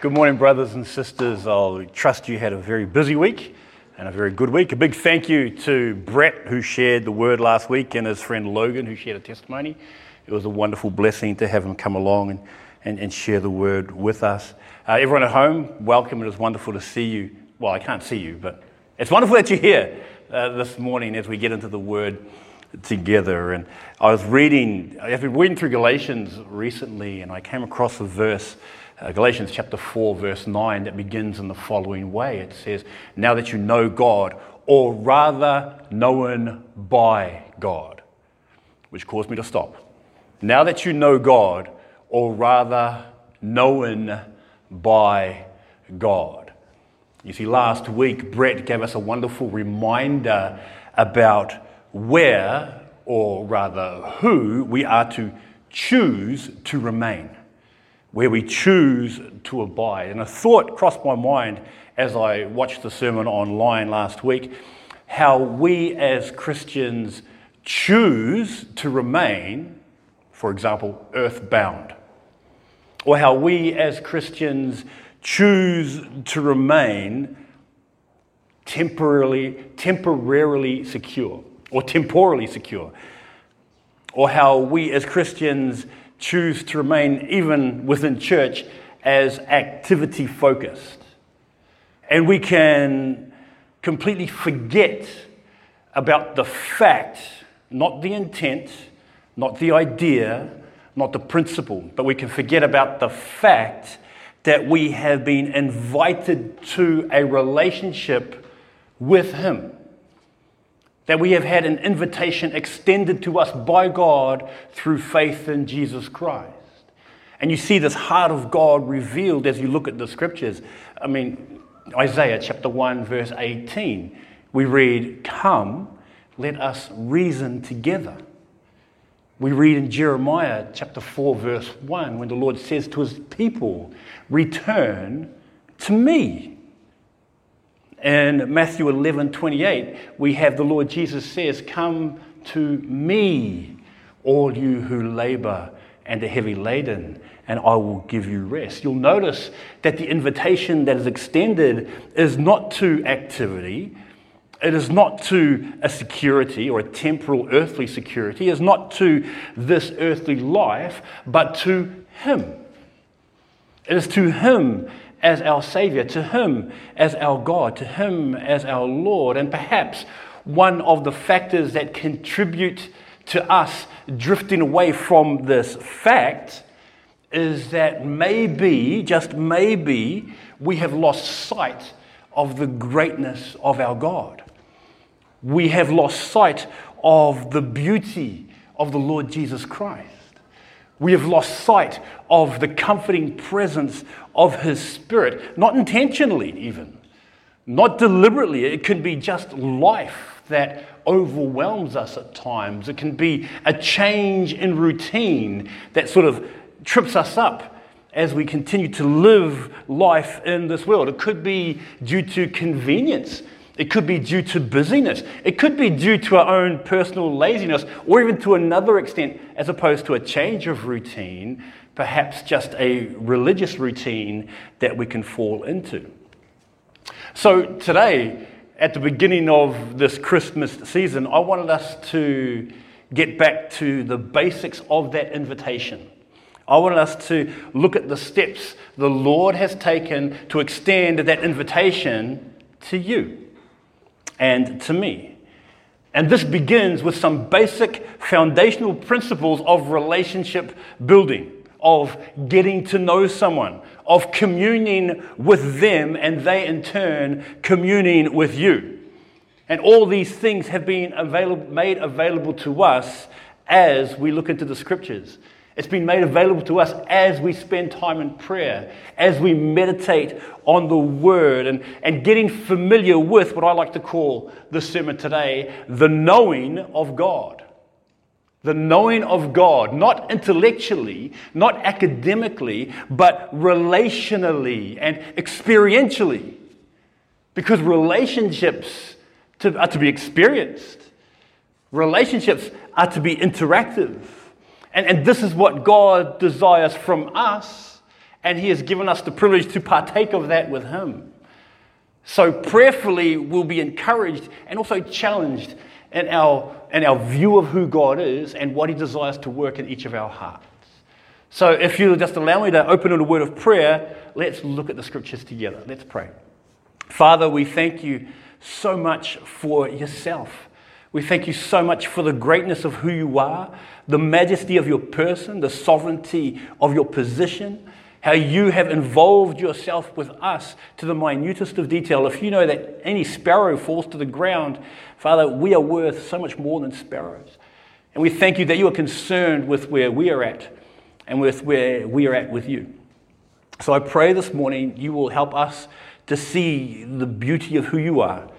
Good morning, brothers and sisters. I trust you had a very busy week and a very good week. A big thank you to Brett, who shared the word last week, and his friend Logan, who shared a testimony. It was a wonderful blessing to have him come along and, and, and share the word with us. Uh, everyone at home, welcome. It is wonderful to see you. Well, I can't see you, but it's wonderful that you're here uh, this morning as we get into the word together. And I was reading, I've been reading through Galatians recently, and I came across a verse uh, Galatians chapter 4, verse 9, that begins in the following way it says, Now that you know God, or rather known by God, which caused me to stop. Now that you know God, or rather known by God. You see, last week, Brett gave us a wonderful reminder about where, or rather who, we are to choose to remain where we choose to abide. And a thought crossed my mind as I watched the sermon online last week how we as Christians choose to remain, for example, earthbound, or how we as Christians choose to remain temporarily, temporarily secure or temporally secure, or how we as Christians choose to remain, even within church, as activity focused. And we can completely forget about the fact, not the intent, not the idea, not the principle, but we can forget about the fact that we have been invited to a relationship with Him that we have had an invitation extended to us by God through faith in Jesus Christ. And you see this heart of God revealed as you look at the scriptures. I mean, Isaiah chapter 1, verse 18, we read, Come, let us reason together. We read in Jeremiah chapter 4, verse 1, when the Lord says to his people, Return to me. In Matthew 11 28, we have the Lord Jesus says, Come to me, all you who labor and are heavy laden, and I will give you rest. You'll notice that the invitation that is extended is not to activity, it is not to a security or a temporal earthly security, it is not to this earthly life, but to Him. It is to Him as our Savior, to Him as our God, to Him as our Lord. And perhaps one of the factors that contribute to us drifting away from this fact is that maybe, just maybe, we have lost sight of the greatness of our God. We have lost sight of the beauty of the Lord Jesus Christ. We have lost sight of the comforting presence of His Spirit, not intentionally, even, not deliberately. It can be just life that overwhelms us at times. It can be a change in routine that sort of trips us up as we continue to live life in this world. It could be due to convenience it could be due to busyness. It could be due to our own personal laziness, or even to another extent, as opposed to a change of routine, perhaps just a religious routine that we can fall into. So, today, at the beginning of this Christmas season, I wanted us to get back to the basics of that invitation. I wanted us to look at the steps the Lord has taken to extend that invitation to you and to me. And this begins with some basic foundational principles of relationship building, of getting to know someone, of communing with them, and they in turn communing with you. And all these things have been available, made available to us as we look into the scriptures. It's been made available to us as we spend time in prayer, as we meditate on the Word, and, and getting familiar with what I like to call the sermon today the knowing of God. The knowing of God, not intellectually, not academically, but relationally and experientially. Because relationships to, are to be experienced, relationships are to be interactive. And, and this is what God desires from us and He has given us the privilege to partake of that with Him. So, prayerfully, we'll be encouraged and also challenged in our, in our view of who God is and what He desires to work in each of our hearts. So, if you'll just allow me to open in a word of prayer, let's look at the scriptures together. Let's pray. Father, we thank you so much for yourself. We thank you so much for the greatness of who you are, the majesty of your person, the sovereignty of your position, how you have involved yourself with us to the minutest of detail. If you know that any sparrow falls to the ground, Father, we are worth so much more than sparrows. And we thank you that you are concerned with where we are at and with where we are at with you. So I pray this morning you will help us to see the beauty of who you are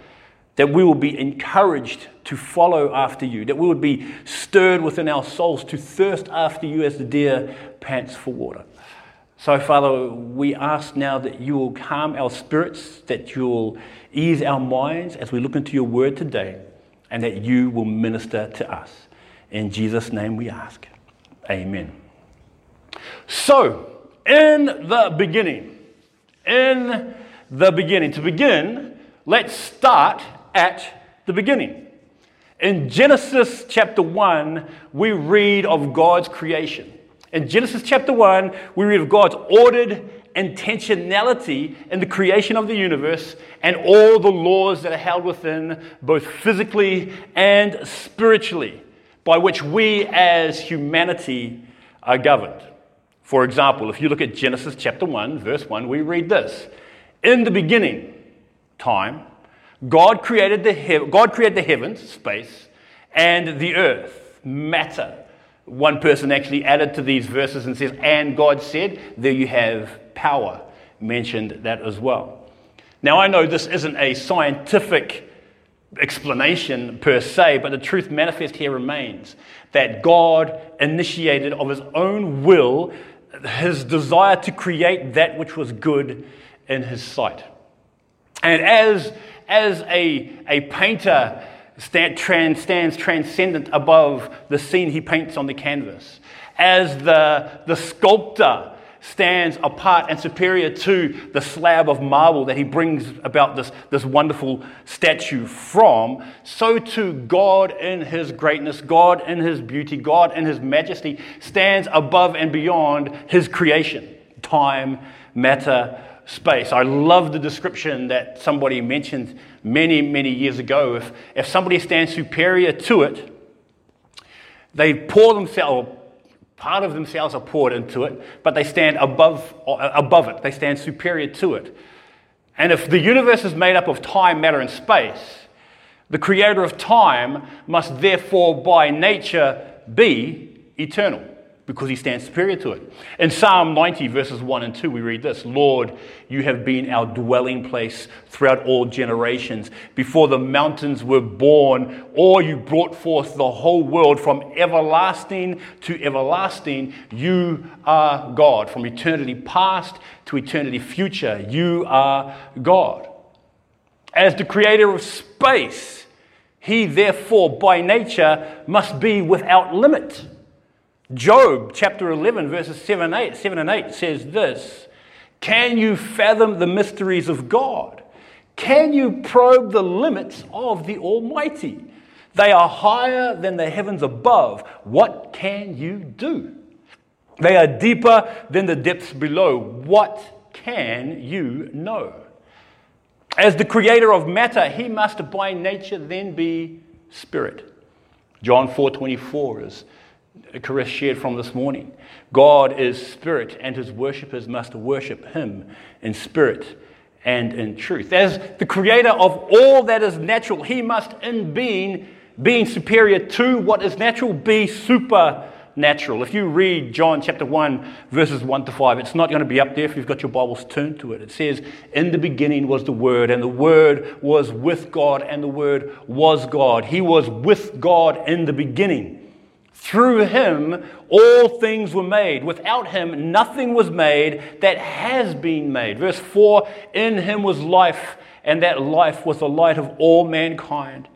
that we will be encouraged to follow after you, that we would be stirred within our souls to thirst after you as the deer pants for water. So, Father, we ask now that you will calm our spirits, that you will ease our minds as we look into your word today, and that you will minister to us. In Jesus' name we ask. Amen. So, in the beginning, in the beginning, to begin, let's start at the beginning. In Genesis chapter 1, we read of God's creation. In Genesis chapter 1, we read of God's ordered intentionality in the creation of the universe and all the laws that are held within, both physically and spiritually, by which we as humanity are governed. For example, if you look at Genesis chapter 1, verse 1, we read this In the beginning, time, God created the, he- God created the heavens, space, and the earth, matter. One person actually added to these verses and says, and God said, there you have power, mentioned that as well. Now, I know this isn't a scientific explanation per se, but the truth manifest here remains that God initiated of his own will his desire to create that which was good in his sight. And as as a, a painter stand, trans, stands transcendent above the scene he paints on the canvas, as the, the sculptor stands apart and superior to the slab of marble that he brings about this, this wonderful statue from, so too God in his greatness, God in his beauty, God in his majesty stands above and beyond his creation, time, matter, space. I love the description that somebody mentioned many, many years ago. If, if somebody stands superior to it, they pour themselves, part of themselves are poured into it, but they stand above, uh, above it. They stand superior to it. And if the universe is made up of time, matter, and space, the creator of time must therefore, by nature, be eternal because he stands superior to it. In Psalm 90, verses 1 and 2, we read this Lord, you have been our dwelling place throughout all generations. Before the mountains were born, or you brought forth the whole world from everlasting to everlasting, you are God. From eternity past to eternity future, you are God. As the creator of space, he therefore, by nature, must be without limit. Job chapter 11, verses 7, 8, 7 and 8 says this Can you fathom the mysteries of God? Can you probe the limits of the Almighty? They are higher than the heavens above. What can you do? They are deeper than the depths below. What can you know? As the creator of matter, he must by nature then be spirit. John 4:24 is Chris shared from this morning. God is spirit, and his worshippers must worship him in spirit and in truth. As the creator of all that is natural, he must, in being, being superior to what is natural, be supernatural. If you read John chapter 1, verses 1 to 5, it's not going to be up there if you've got your Bibles turned to it. It says, In the beginning was the Word, and the Word was with God, and the Word was God. He was with God in the beginning. Through him, all things were made. Without him, nothing was made that has been made. Verse 4 In him was life, and that life was the light of all mankind.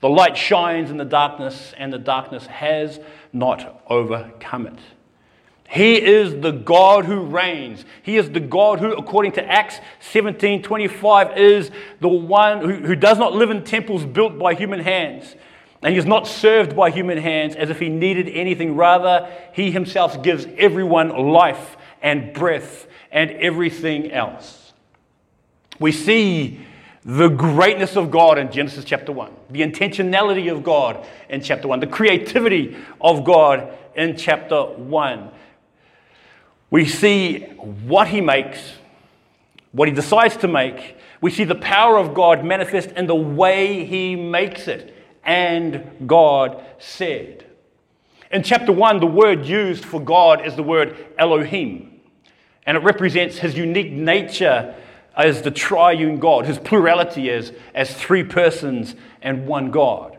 The light shines in the darkness, and the darkness has not overcome it. He is the God who reigns. He is the God who, according to Acts 17 25, is the one who, who does not live in temples built by human hands. And he is not served by human hands as if he needed anything. Rather, he himself gives everyone life and breath and everything else. We see the greatness of God in Genesis chapter 1, the intentionality of God in chapter 1, the creativity of God in chapter 1. We see what he makes, what he decides to make. We see the power of God manifest in the way he makes it. And God said. In chapter 1, the word used for God is the word Elohim, and it represents his unique nature as the triune God, his plurality as, as three persons and one God.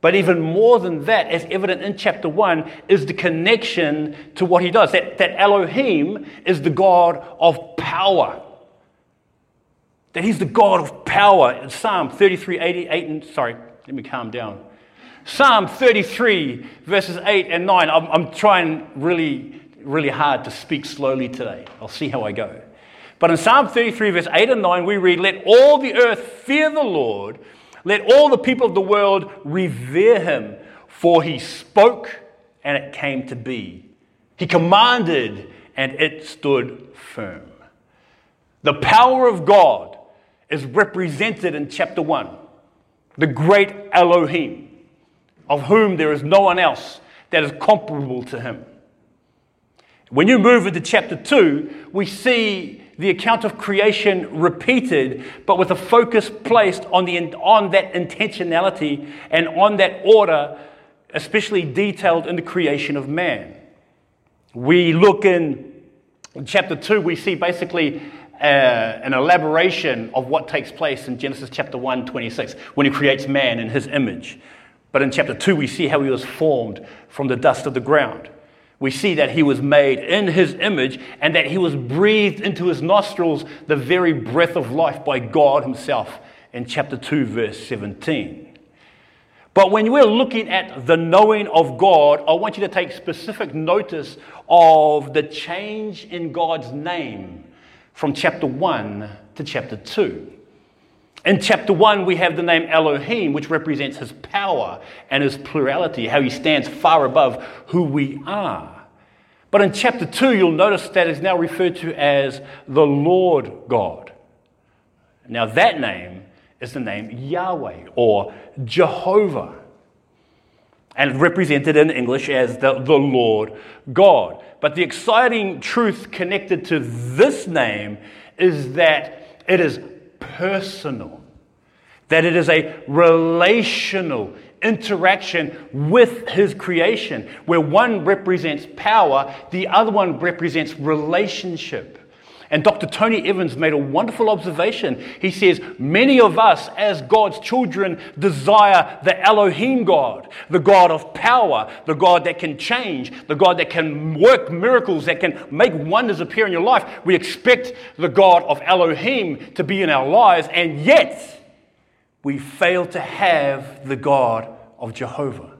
But even more than that, as evident in chapter 1, is the connection to what he does. That, that Elohim is the God of power. That he's the God of power. In Psalm 33, 88, and sorry, let me calm down. Psalm 33, verses 8 and 9. I'm, I'm trying really, really hard to speak slowly today. I'll see how I go. But in Psalm 33, verse 8 and 9, we read, Let all the earth fear the Lord, let all the people of the world revere him, for he spoke and it came to be. He commanded and it stood firm. The power of God is represented in chapter 1. The great Elohim, of whom there is no one else that is comparable to him. When you move into chapter 2, we see the account of creation repeated, but with a focus placed on, the, on that intentionality and on that order, especially detailed in the creation of man. We look in chapter 2, we see basically uh, an elaboration of what takes place in Genesis chapter 1, 26, when he creates man in his image. But in chapter 2, we see how he was formed from the dust of the ground we see that he was made in his image and that he was breathed into his nostrils the very breath of life by God himself in chapter 2, verse 17. But when we're looking at the knowing of God, I want you to take specific notice of the change in God's name from chapter 1 to chapter 2. In chapter 1, we have the name Elohim, which represents his power and his plurality, how he stands far above who we are. But in chapter 2, you'll notice that is now referred to as the Lord God. Now, that name is the name Yahweh or Jehovah, and represented in English as the, the Lord God. But the exciting truth connected to this name is that it is personal, that it is a relational interaction with his creation, where one represents power, the other one represents relationship. And Dr. Tony Evans made a wonderful observation. He says, Many of us, as God's children, desire the Elohim God, the God of power, the God that can change, the God that can work miracles, that can make wonders appear in your life. We expect the God of Elohim to be in our lives, and yet we fail to have the God of Jehovah,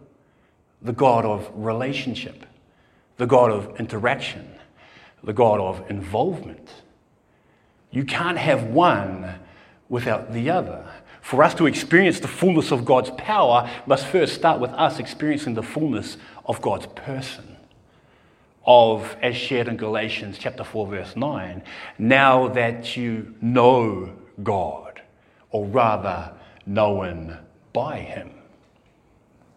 the God of relationship, the God of interaction the God of involvement. You can't have one without the other. For us to experience the fullness of God's power must first start with us experiencing the fullness of God's person. Of, as shared in Galatians chapter 4, verse 9, now that you know God, or rather, known by Him.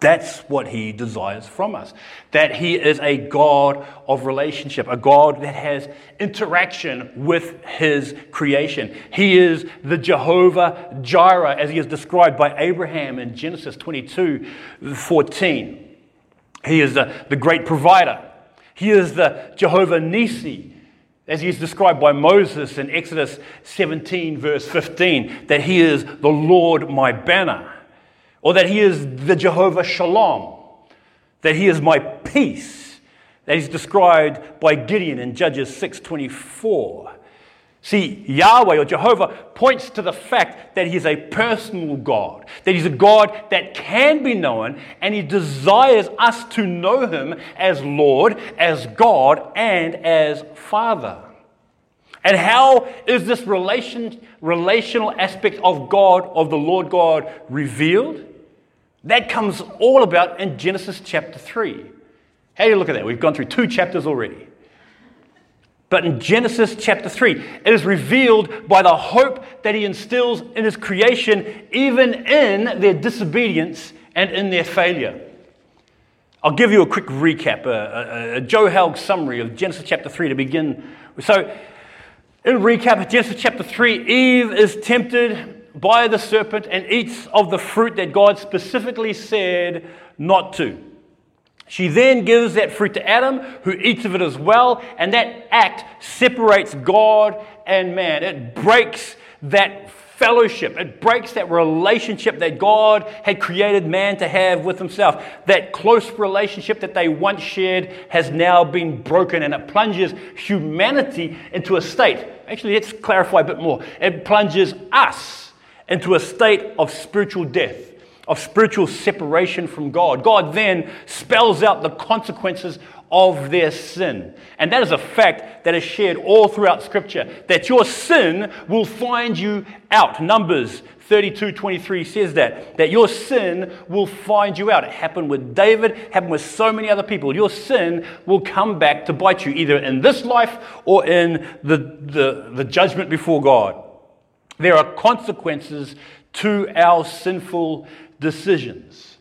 That's what he desires from us. That he is a God of relationship, a God that has interaction with his creation. He is the Jehovah Jireh, as he is described by Abraham in Genesis 22 14. He is the, the great provider. He is the Jehovah Nissi, as he is described by Moses in Exodus 17, verse 15, that he is the Lord my banner or that he is the Jehovah Shalom, that he is my peace, that he's described by Gideon in Judges 6:24. See, Yahweh or Jehovah points to the fact that He is a personal God, that He's a God that can be known, and He desires us to know Him as Lord, as God, and as Father. And how is this relation, relational aspect of God, of the Lord God, revealed? That comes all about in Genesis chapter 3. How do you look at that? We've gone through two chapters already. But in Genesis chapter 3, it is revealed by the hope that he instills in his creation, even in their disobedience and in their failure. I'll give you a quick recap, a, a, a Joe Helg summary of Genesis chapter 3 to begin. So, in recap, Genesis chapter 3, Eve is tempted by the serpent and eats of the fruit that God specifically said not to. She then gives that fruit to Adam, who eats of it as well, and that act separates God and man. It breaks that fellowship, it breaks that relationship that God had created man to have with himself. That close relationship that they once shared has now been broken, and it plunges humanity into a state. Actually, let's clarify a bit more. It plunges us into a state of spiritual death of spiritual separation from God. God then spells out the consequences of their sin. And that is a fact that is shared all throughout Scripture that your sin will find you out. Numbers 32 23 says that, that your sin will find you out. It happened with David, happened with so many other people. Your sin will come back to bite you, either in this life or in the, the, the judgment before God. There are consequences to our sinful decisions.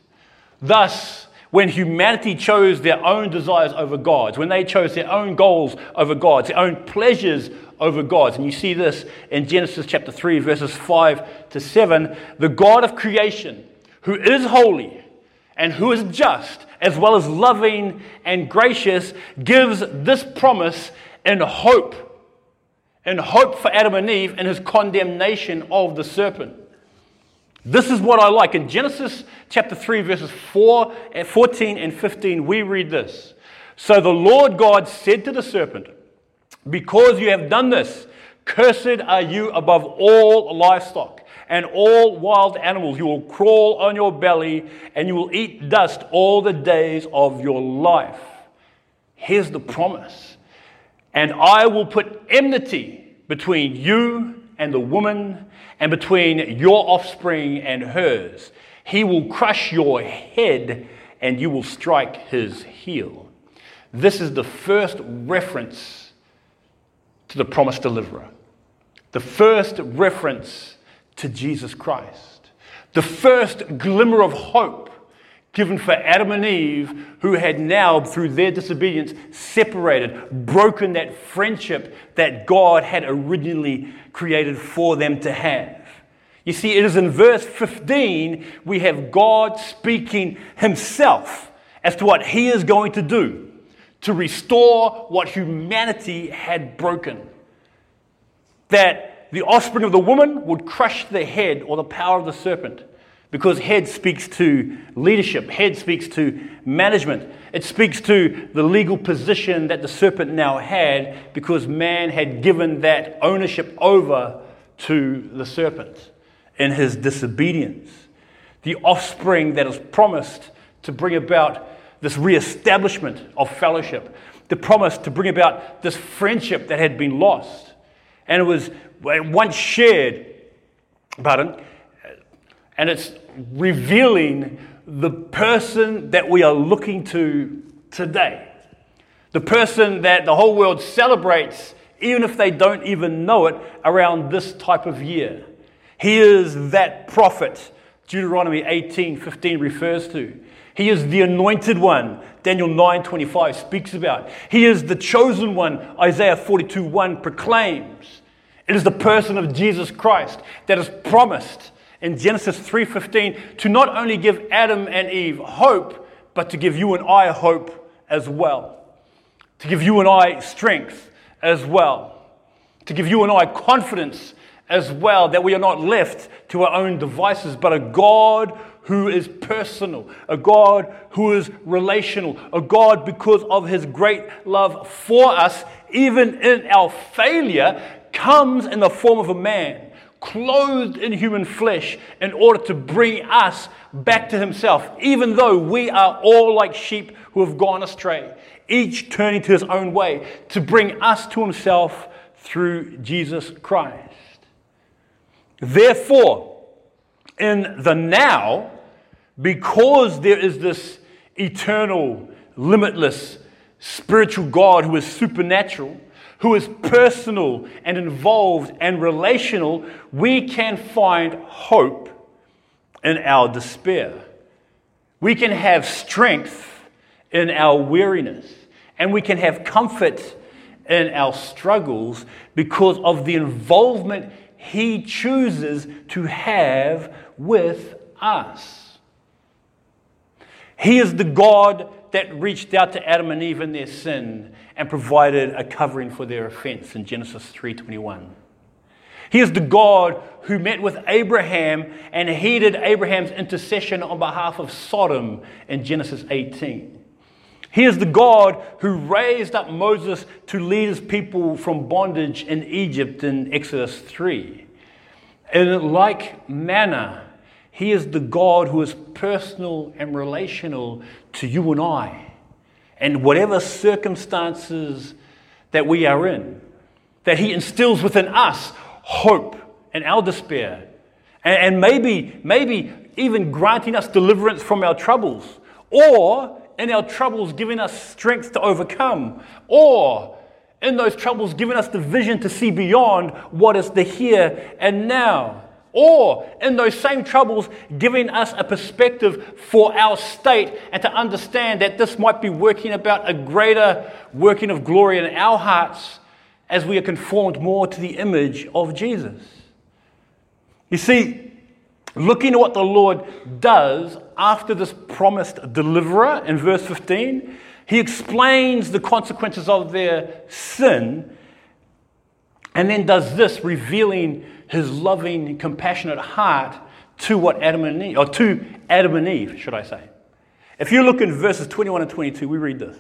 Thus, when humanity chose their own desires over God's, when they chose their own goals over God's, their own pleasures over God's, and you see this in Genesis chapter 3, verses 5 to 7, the God of creation, who is holy and who is just, as well as loving and gracious, gives this promise in hope, in hope for Adam and Eve in his condemnation of the serpent. This is what I like. In Genesis chapter 3, verses 4, eh, 14 and 15, we read this. So the Lord God said to the serpent, Because you have done this, cursed are you above all livestock and all wild animals. You will crawl on your belly and you will eat dust all the days of your life. Here's the promise. And I will put enmity between you and the woman and between your offspring and hers. He will crush your head and you will strike his heel. This is the first reference to the promised deliverer, the first reference to Jesus Christ, the first glimmer of hope given for Adam and Eve, who had now, through their disobedience, separated, broken that friendship that God had originally created for them to have. You see, it is in verse 15 we have God speaking Himself as to what He is going to do to restore what humanity had broken. That the offspring of the woman would crush the head or the power of the serpent. Because head speaks to leadership, head speaks to management. It speaks to the legal position that the serpent now had because man had given that ownership over to the serpent in his disobedience. The offspring that is promised to bring about this reestablishment of fellowship, the promise to bring about this friendship that had been lost. And it was once shared, pardon, and it's revealing the person that we are looking to today. The person that the whole world celebrates, even if they don't even know it, around this type of year. He is that prophet Deuteronomy 18 15 refers to. He is the anointed one, Daniel 9 25 speaks about. He is the chosen one, Isaiah 42 1 proclaims. It is the person of Jesus Christ that is promised in Genesis 3:15 to not only give Adam and Eve hope, but to give you and I hope as well. To give you and I strength as well. To give you and I confidence as well that we are not left to our own devices, but a God who is personal, a God who is relational, a God because of his great love for us, even in our failure, comes in the form of a man, clothed in human flesh, in order to bring us back to himself, even though we are all like sheep who have gone astray, each turning to his own way, to bring us to himself through Jesus Christ. Therefore, in the now, because there is this eternal, limitless, spiritual God who is supernatural, who is personal and involved and relational, we can find hope in our despair. We can have strength in our weariness. And we can have comfort in our struggles because of the involvement He chooses to have with us. He is the God that reached out to Adam and Eve in their sin and provided a covering for their offense in Genesis 3:21. He is the God who met with Abraham and heeded Abraham's intercession on behalf of Sodom in Genesis 18. He is the God who raised up Moses to lead his people from bondage in Egypt in Exodus 3. In like manner, he is the God who is personal and relational to you and I. And whatever circumstances that we are in, that he instills within us hope and our despair. And, maybe, maybe even granting us deliverance from our troubles. Or in our troubles, giving us strength to overcome. Or in those troubles, giving us the vision to see beyond what is the here and now or in those same troubles, giving us a perspective for our state and to understand that this might be working about a greater working of glory in our hearts as we are conformed more to the image of Jesus. You see, looking at what the Lord does after this promised deliverer in verse 15, he explains the consequences of their sin and then does this, revealing his loving, compassionate heart to what Adam and Eve, or to Adam and Eve, should I say. If you look in verses 21 and 22, we read this.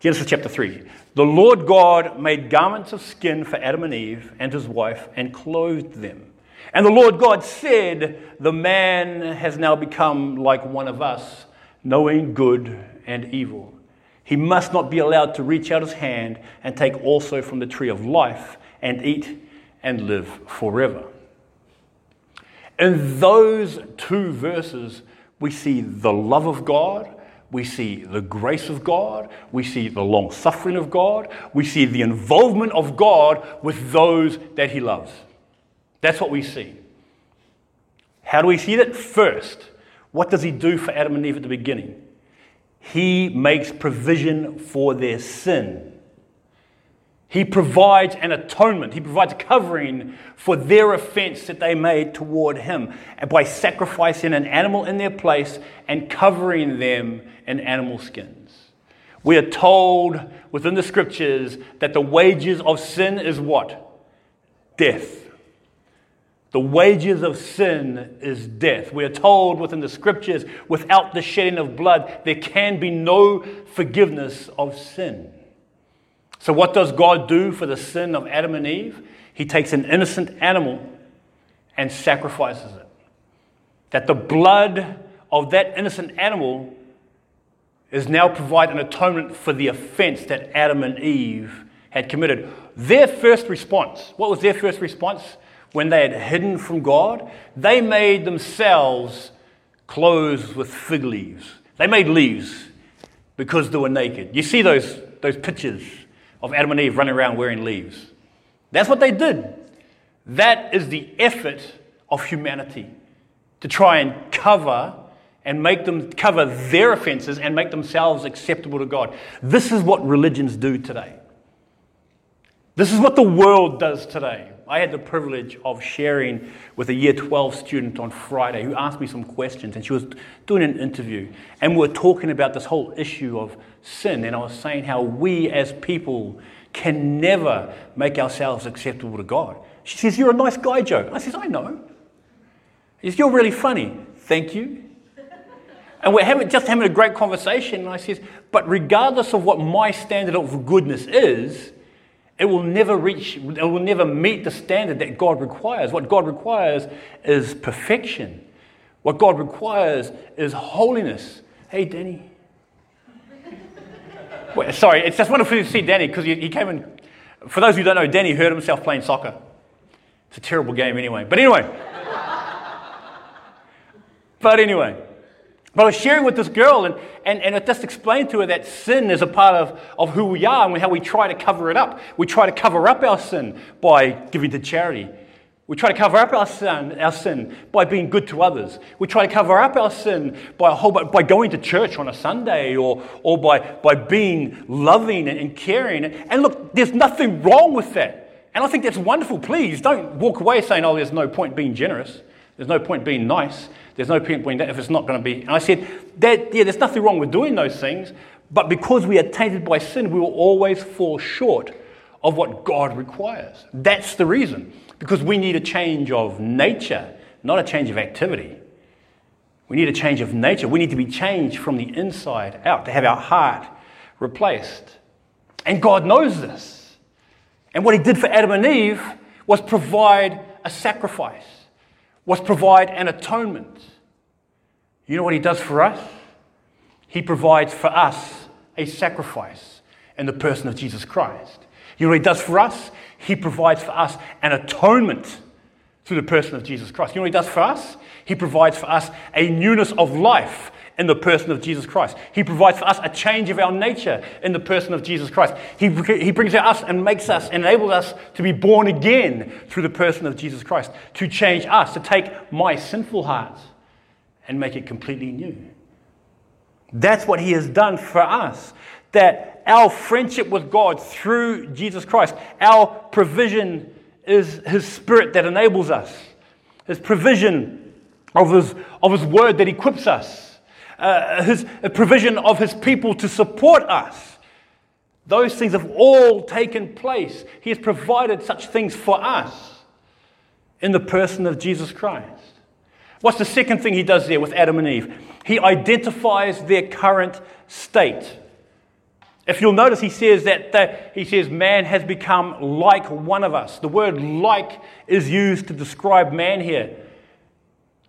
Genesis chapter 3. The Lord God made garments of skin for Adam and Eve and his wife and clothed them. And the Lord God said, The man has now become like one of us, knowing good and evil. He must not be allowed to reach out his hand and take also from the tree of life and eat and live forever. In those two verses, we see the love of God, we see the grace of God, we see the long suffering of God, we see the involvement of God with those that He loves. That's what we see. How do we see that? First, what does He do for Adam and Eve at the beginning? He makes provision for their sin. He provides an atonement. He provides a covering for their offense that they made toward him by sacrificing an animal in their place and covering them in animal skins. We are told within the scriptures that the wages of sin is what? Death. The wages of sin is death. We are told within the scriptures without the shedding of blood, there can be no forgiveness of sin. So, what does God do for the sin of Adam and Eve? He takes an innocent animal and sacrifices it. That the blood of that innocent animal is now provide an atonement for the offense that Adam and Eve had committed. Their first response, what was their first response when they had hidden from God? They made themselves clothes with fig leaves. They made leaves because they were naked. You see those, those pictures of Adam and Eve running around wearing leaves. That's what they did. That is the effort of humanity to try and cover and make them cover their offenses and make themselves acceptable to God. This is what religions do today. This is what the world does today. I had the privilege of sharing with a year 12 student on Friday who asked me some questions, and she was doing an interview. And we were talking about this whole issue of sin, and I was saying how we as people can never make ourselves acceptable to God. She says, You're a nice guy, Joe. I says, I know. She says, You're really funny. Thank you. And we're having, just having a great conversation. And I says, But regardless of what my standard of goodness is, It will never reach, it will never meet the standard that God requires. What God requires is perfection. What God requires is holiness. Hey, Danny. Wait, sorry, it's just wonderful to see Danny because he, he came in. For those who don't know, Danny hurt himself playing soccer. It's a terrible game anyway. But anyway. but anyway. But I was sharing with this girl, and, and, and it just explained to her that sin is a part of, of who we are and how we try to cover it up. We try to cover up our sin by giving to charity. We try to cover up our sin, our sin by being good to others. We try to cover up our sin by, a whole, by going to church on a Sunday or, or by, by being loving and caring. And look, there's nothing wrong with that. And I think that's wonderful. Please don't walk away saying, oh, there's no point being generous. There's no point being nice. There's no point being that if it's not going to be. And I said, that, yeah, there's nothing wrong with doing those things. But because we are tainted by sin, we will always fall short of what God requires. That's the reason. Because we need a change of nature, not a change of activity. We need a change of nature. We need to be changed from the inside out, to have our heart replaced. And God knows this. And what He did for Adam and Eve was provide a sacrifice was provide an atonement. You know what he does for us? He provides for us a sacrifice in the person of Jesus Christ. You know what he does for us? He provides for us an atonement through the person of Jesus Christ. You know what he does for us? He provides for us a newness of life in the person of Jesus Christ. He provides for us a change of our nature in the person of Jesus Christ. He, he brings us and makes us, enables us to be born again through the person of Jesus Christ, to change us, to take my sinful heart and make it completely new. That's what He has done for us. That our friendship with God through Jesus Christ, our provision is His Spirit that enables us, His provision of His, of his Word that equips us uh, his provision of his people to support us. Those things have all taken place. He has provided such things for us in the person of Jesus Christ. What's the second thing he does there with Adam and Eve? He identifies their current state. If you'll notice, he says that the, he says man has become like one of us. The word like is used to describe man here.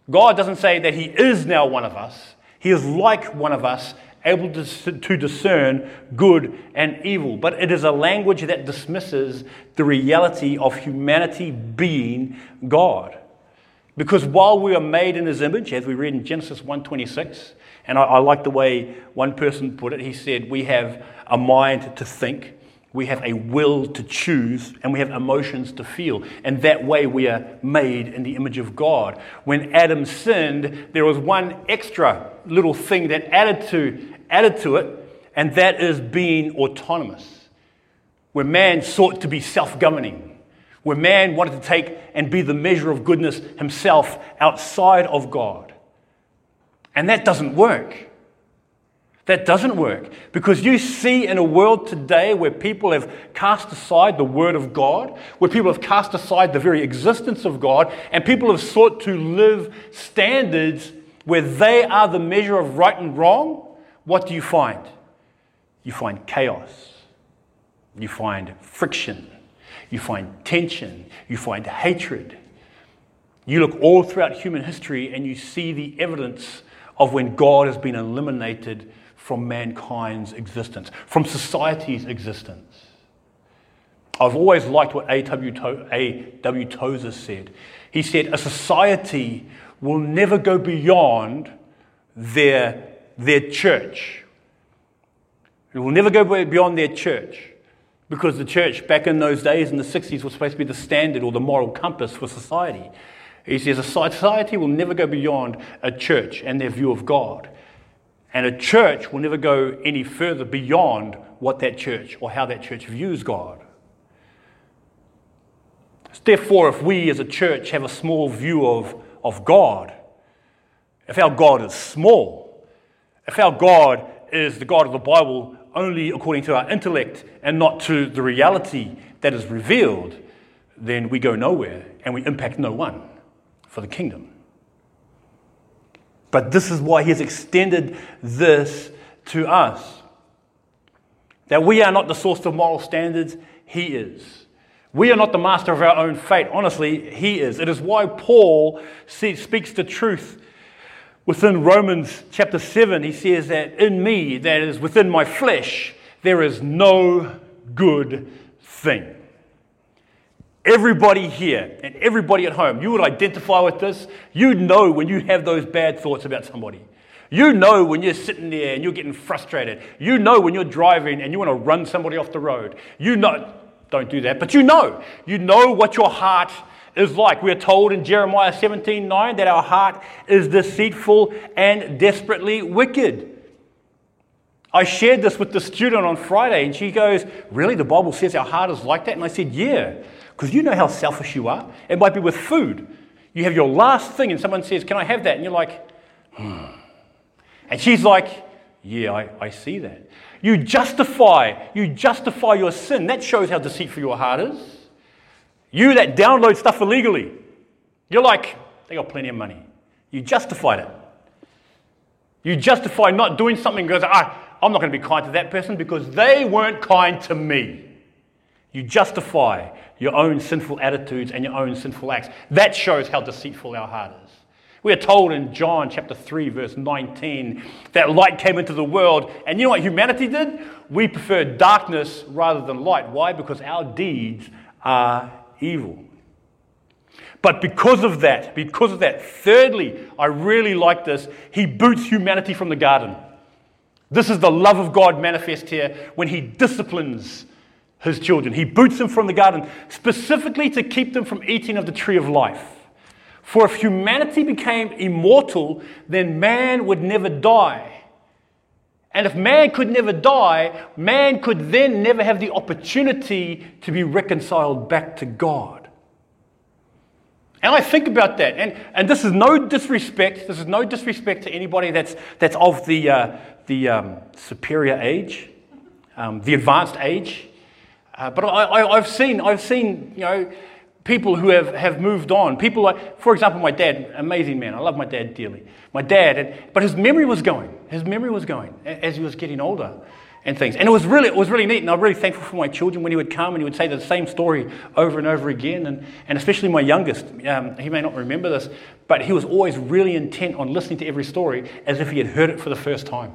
God doesn't say that he is now one of us. He is like one of us, able to, to discern good and evil. But it is a language that dismisses the reality of humanity being God. Because while we are made in his image, as we read in Genesis 1.26, and I, I like the way one person put it, he said, we have a mind to think, we have a will to choose, and we have emotions to feel. And that way we are made in the image of God. When Adam sinned, there was one extra little thing that added to, added to it, and that is being autonomous. Where man sought to be self governing, where man wanted to take and be the measure of goodness himself outside of God. And that doesn't work. That doesn't work because you see in a world today where people have cast aside the Word of God, where people have cast aside the very existence of God, and people have sought to live standards where they are the measure of right and wrong. What do you find? You find chaos, you find friction, you find tension, you find hatred. You look all throughout human history and you see the evidence of when God has been eliminated from mankind's existence, from society's existence. I've always liked what A.W. Tozer said. He said, A society will never go beyond their, their church. It will never go beyond their church. Because the church, back in those days in the 60s, was supposed to be the standard or the moral compass for society. He says a society will never go beyond a church and their view of God. And a church will never go any further beyond what that church or how that church views God. Therefore, if we as a church have a small view of, of God, if our God is small, if our God is the God of the Bible only according to our intellect and not to the reality that is revealed, then we go nowhere and we impact no one for the kingdom. But this is why he has extended this to us. That we are not the source of moral standards, He is. We are not the master of our own fate. Honestly, He is. It is why Paul speaks the truth within Romans chapter 7. He says that in me, that is within my flesh, there is no good thing. Everybody here and everybody at home, you would identify with this. You know when you have those bad thoughts about somebody. You know when you're sitting there and you're getting frustrated. You know when you're driving and you want to run somebody off the road. You know, don't do that, but you know. You know what your heart is like. We're told in Jeremiah 17 9 that our heart is deceitful and desperately wicked. I shared this with the student on Friday, and she goes, Really? The Bible says our heart is like that? And I said, Yeah. Because you know how selfish you are. It might be with food. You have your last thing, and someone says, Can I have that? And you're like, hmm. And she's like, Yeah, I, I see that. You justify, you justify your sin. That shows how deceitful your heart is. You that download stuff illegally, you're like, they got plenty of money. You justified it. You justify not doing something because ah, I'm not going to be kind to that person because they weren't kind to me. You justify your own sinful attitudes and your own sinful acts. That shows how deceitful our heart is. We are told in John chapter 3, verse 19, that light came into the world, and you know what humanity did? We preferred darkness rather than light. Why? Because our deeds are evil. But because of that, because of that, thirdly, I really like this, he boots humanity from the garden. This is the love of God manifest here when he disciplines his children. He boots them from the garden specifically to keep them from eating of the tree of life. For if humanity became immortal, then man would never die. And if man could never die, man could then never have the opportunity to be reconciled back to God. And I think about that, and, and this is no disrespect. This is no disrespect to anybody that's, that's of the, uh, the um, superior age, um, the advanced age. Uh, but I, have seen, I've seen, you know, people who have, have moved on. People like, for example, my dad, amazing man. I love my dad dearly. My dad, and, but his memory was going. His memory was going as he was getting older and things. And it was really, it was really neat. And I'm really thankful for my children when he would come and he would say the same story over and over again. And, and especially my youngest, um, he may not remember this, but he was always really intent on listening to every story as if he had heard it for the first time.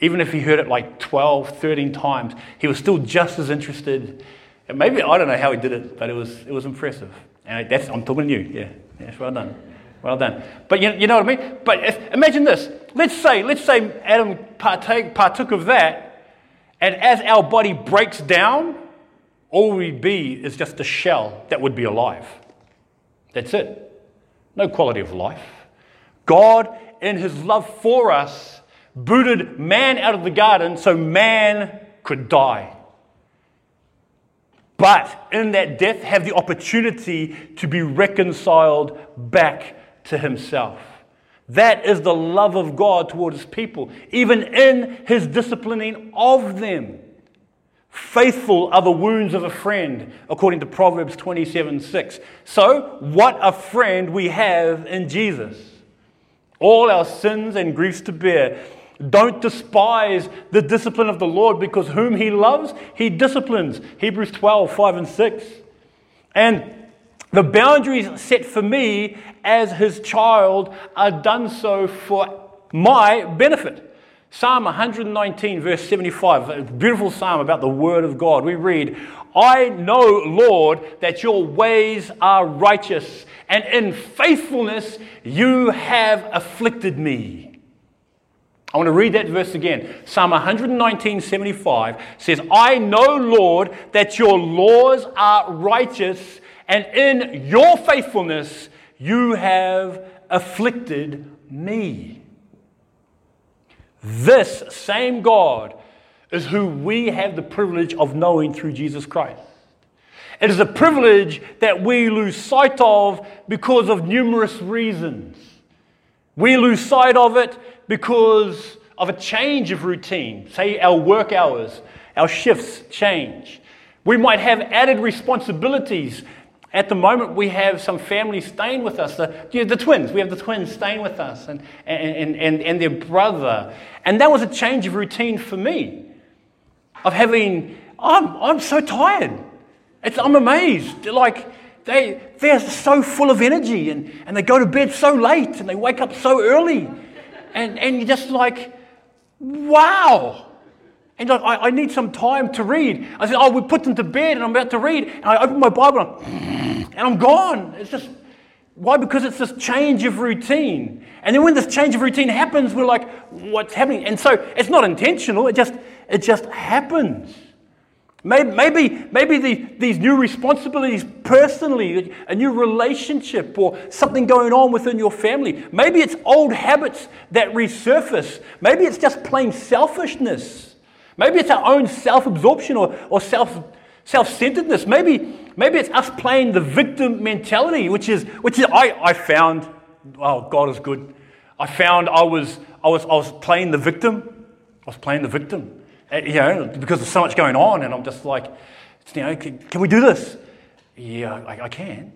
Even if he heard it like 12, 13 times, he was still just as interested. And maybe, I don't know how he did it, but it was, it was impressive. And that's, I'm talking to you. Yeah, yes, well done. Well done. But you, you know what I mean? But if, imagine this. Let's say, let's say Adam partake, partook of that, and as our body breaks down, all we'd be is just a shell that would be alive. That's it. No quality of life. God, in his love for us, booted man out of the garden so man could die. But in that death, have the opportunity to be reconciled back to himself. That is the love of God towards his people, even in his disciplining of them. Faithful are the wounds of a friend, according to Proverbs 27 6. So, what a friend we have in Jesus. All our sins and griefs to bear. Don't despise the discipline of the Lord because whom he loves, he disciplines. Hebrews 12, 5 and 6. And the boundaries set for me as his child are done so for my benefit. Psalm 119, verse 75, a beautiful psalm about the word of God. We read, I know, Lord, that your ways are righteous, and in faithfulness you have afflicted me. I want to read that verse again. Psalm 119, 75 says, I know, Lord, that your laws are righteous, and in your faithfulness you have afflicted me. This same God is who we have the privilege of knowing through Jesus Christ. It is a privilege that we lose sight of because of numerous reasons. We lose sight of it because of a change of routine. Say our work hours, our shifts change. We might have added responsibilities. At the moment, we have some family staying with us, the, you know, the twins. We have the twins staying with us and, and, and, and their brother. And that was a change of routine for me, of having I'm, I'm so tired. It's, I'm amazed. Like, they, they're so full of energy and, and they go to bed so late and they wake up so early. And, and you're just like, wow. And like, I, I need some time to read. I said, oh, we put them to bed and I'm about to read. And I open my Bible and I'm gone. It's just, why? Because it's this change of routine. And then when this change of routine happens, we're like, what's happening? And so it's not intentional, it just, it just happens. Maybe, maybe, maybe the, these new responsibilities personally, a new relationship, or something going on within your family. Maybe it's old habits that resurface. Maybe it's just plain selfishness. Maybe it's our own self absorption or, or self self centeredness. Maybe, maybe it's us playing the victim mentality, which is, which is I, I found, oh, God is good. I found I was, I, was, I was playing the victim. I was playing the victim, Uh, you know, because there's so much going on, and I'm just like, you know, can, can we do this? Yeah, I, I, can.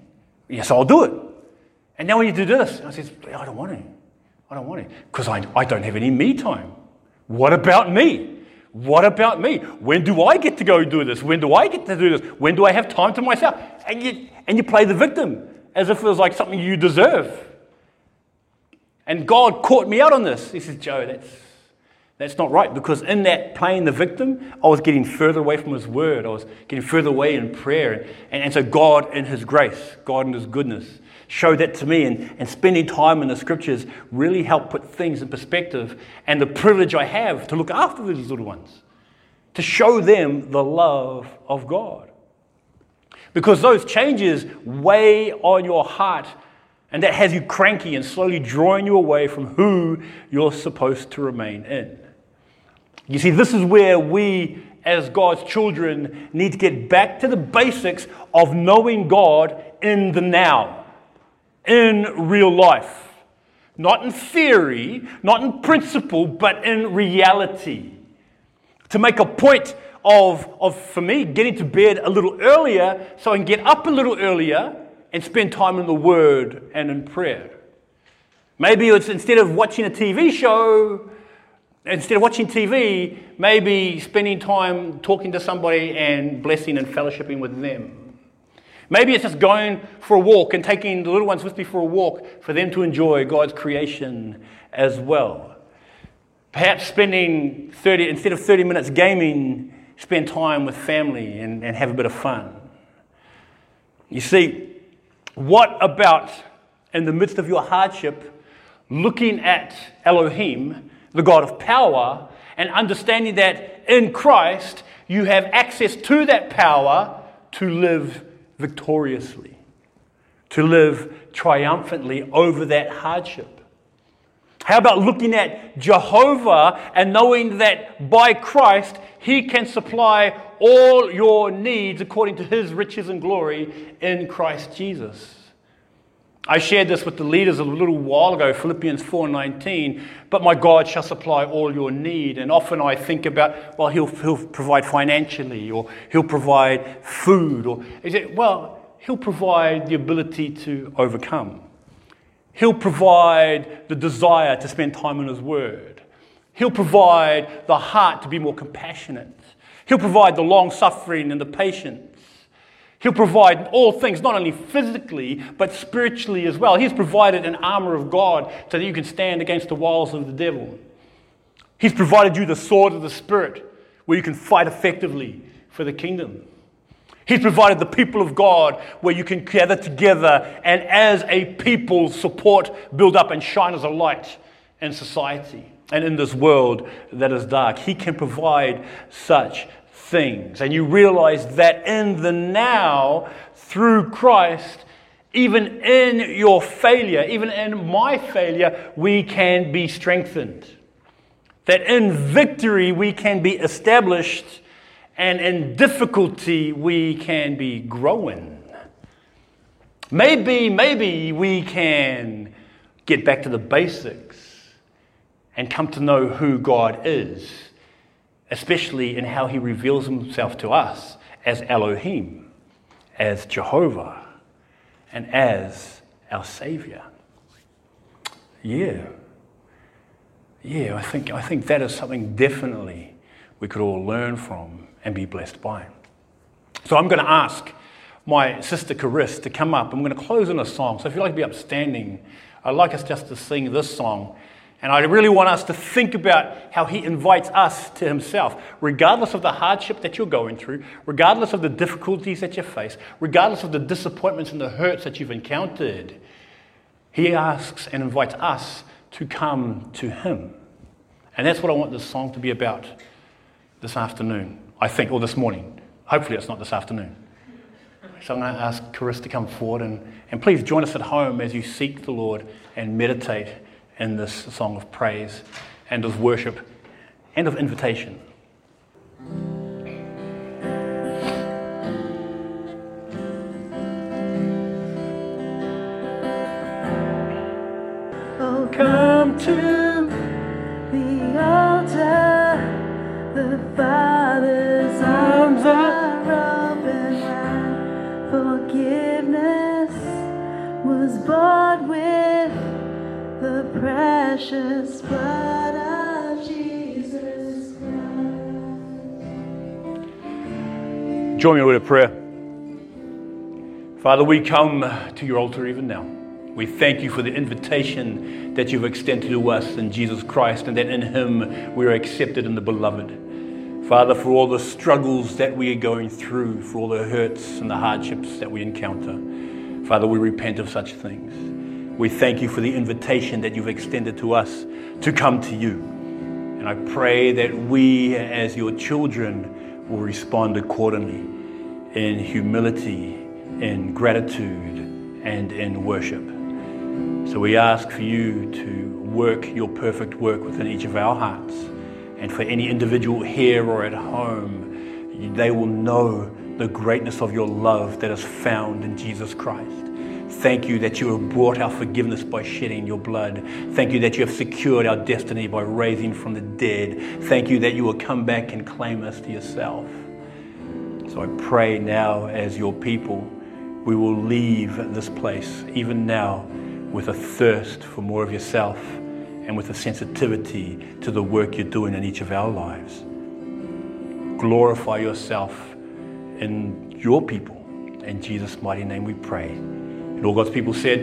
Yes, I'll do it. And now we need to do this. And I says, I don't want to. I don't want to because I, I don't have any me time. What about me? What about me? When do I get to go do this? When do I get to do this? When do I have time to myself? And you, and you play the victim as if it was like something you deserve. And God caught me out on this. He says, Joe, that's, that's not right. Because in that playing the victim, I was getting further away from His word. I was getting further away in prayer. And, and so God, in His grace, God, in His goodness, showed that to me. And, and spending time in the scriptures really helped put things in perspective. And the privilege I have to look after these little ones, to show them the love of God. Because those changes weigh on your heart, and that has you cranky and slowly drawing you away from who you're supposed to remain in. You see, this is where we, as God's children, need to get back to the basics of knowing God in the now in real life. Not in theory, not in principle, but in reality. To make a point of, of, for me, getting to bed a little earlier so I can get up a little earlier and spend time in the Word and in prayer. Maybe it's instead of watching a TV show, instead of watching TV, maybe spending time talking to somebody and blessing and fellowshipping with them. Maybe it's just going for a walk and taking the little ones with me for a walk for them to enjoy God's creation as well. Perhaps spending 30, instead of 30 minutes gaming, spend time with family and, and have a bit of fun. You see, what about in the midst of your hardship, looking at Elohim, the God of power, and understanding that in Christ you have access to that power to live victoriously, to live triumphantly over that hardship. How about looking at Jehovah and knowing that by Christ He can supply all your needs according to His riches and glory in Christ Jesus? I shared this with the leaders a little while ago, Philippians 4:19. But my God shall supply all your need. And often I think about, well, He'll, he'll provide financially, or He'll provide food, or is it? Well, He'll provide the ability to overcome. He'll provide the desire to spend time in His Word. He'll provide the heart to be more compassionate. He'll provide the long suffering and the patience. He'll provide all things, not only physically, but spiritually as well. He's provided an armor of God so that you can stand against the wiles of the devil. He's provided you the sword of the Spirit where you can fight effectively for the kingdom. He's provided the people of God where you can gather together and as a people support, build up, and shine as a light in society and in this world that is dark. He can provide such things. And you realize that in the now, through Christ, even in your failure, even in my failure, we can be strengthened. That in victory we can be established, and in difficulty we can be growing. Maybe, maybe we can get back to the basics and come to know who God is especially in how he reveals himself to us as Elohim, as Jehovah, and as our Savior. Yeah. Yeah, I think, I think that is something definitely we could all learn from and be blessed by. So I'm going to ask my sister Caris to come up. I'm going to close in a song. So if you'd like to be upstanding, I'd like us just to sing this song. And I really want us to think about how he invites us to himself, regardless of the hardship that you're going through, regardless of the difficulties that you face, regardless of the disappointments and the hurts that you've encountered. He asks and invites us to come to him. And that's what I want this song to be about this afternoon, I think, or this morning. Hopefully, it's not this afternoon. So I'm going to ask Caris to come forward and, and please join us at home as you seek the Lord and meditate in this song of praise and of worship and of invitation. Oh, come to oh, the altar, the Father's precious blood of Jesus Christ. Join me in a prayer. Father, we come to your altar even now. We thank you for the invitation that you've extended to us in Jesus Christ and that in him we are accepted in the beloved. Father, for all the struggles that we are going through, for all the hurts and the hardships that we encounter, Father, we repent of such things. We thank you for the invitation that you've extended to us to come to you. And I pray that we, as your children, will respond accordingly in humility, in gratitude, and in worship. So we ask for you to work your perfect work within each of our hearts. And for any individual here or at home, they will know the greatness of your love that is found in Jesus Christ. Thank you that you have brought our forgiveness by shedding your blood. Thank you that you have secured our destiny by raising from the dead. Thank you that you will come back and claim us to yourself. So I pray now, as your people, we will leave this place, even now, with a thirst for more of yourself and with a sensitivity to the work you're doing in each of our lives. Glorify yourself in your people. In Jesus' mighty name we pray. And all God's people said,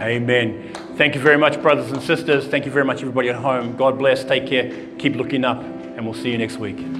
Amen. Thank you very much, brothers and sisters. Thank you very much, everybody at home. God bless. Take care. Keep looking up, and we'll see you next week.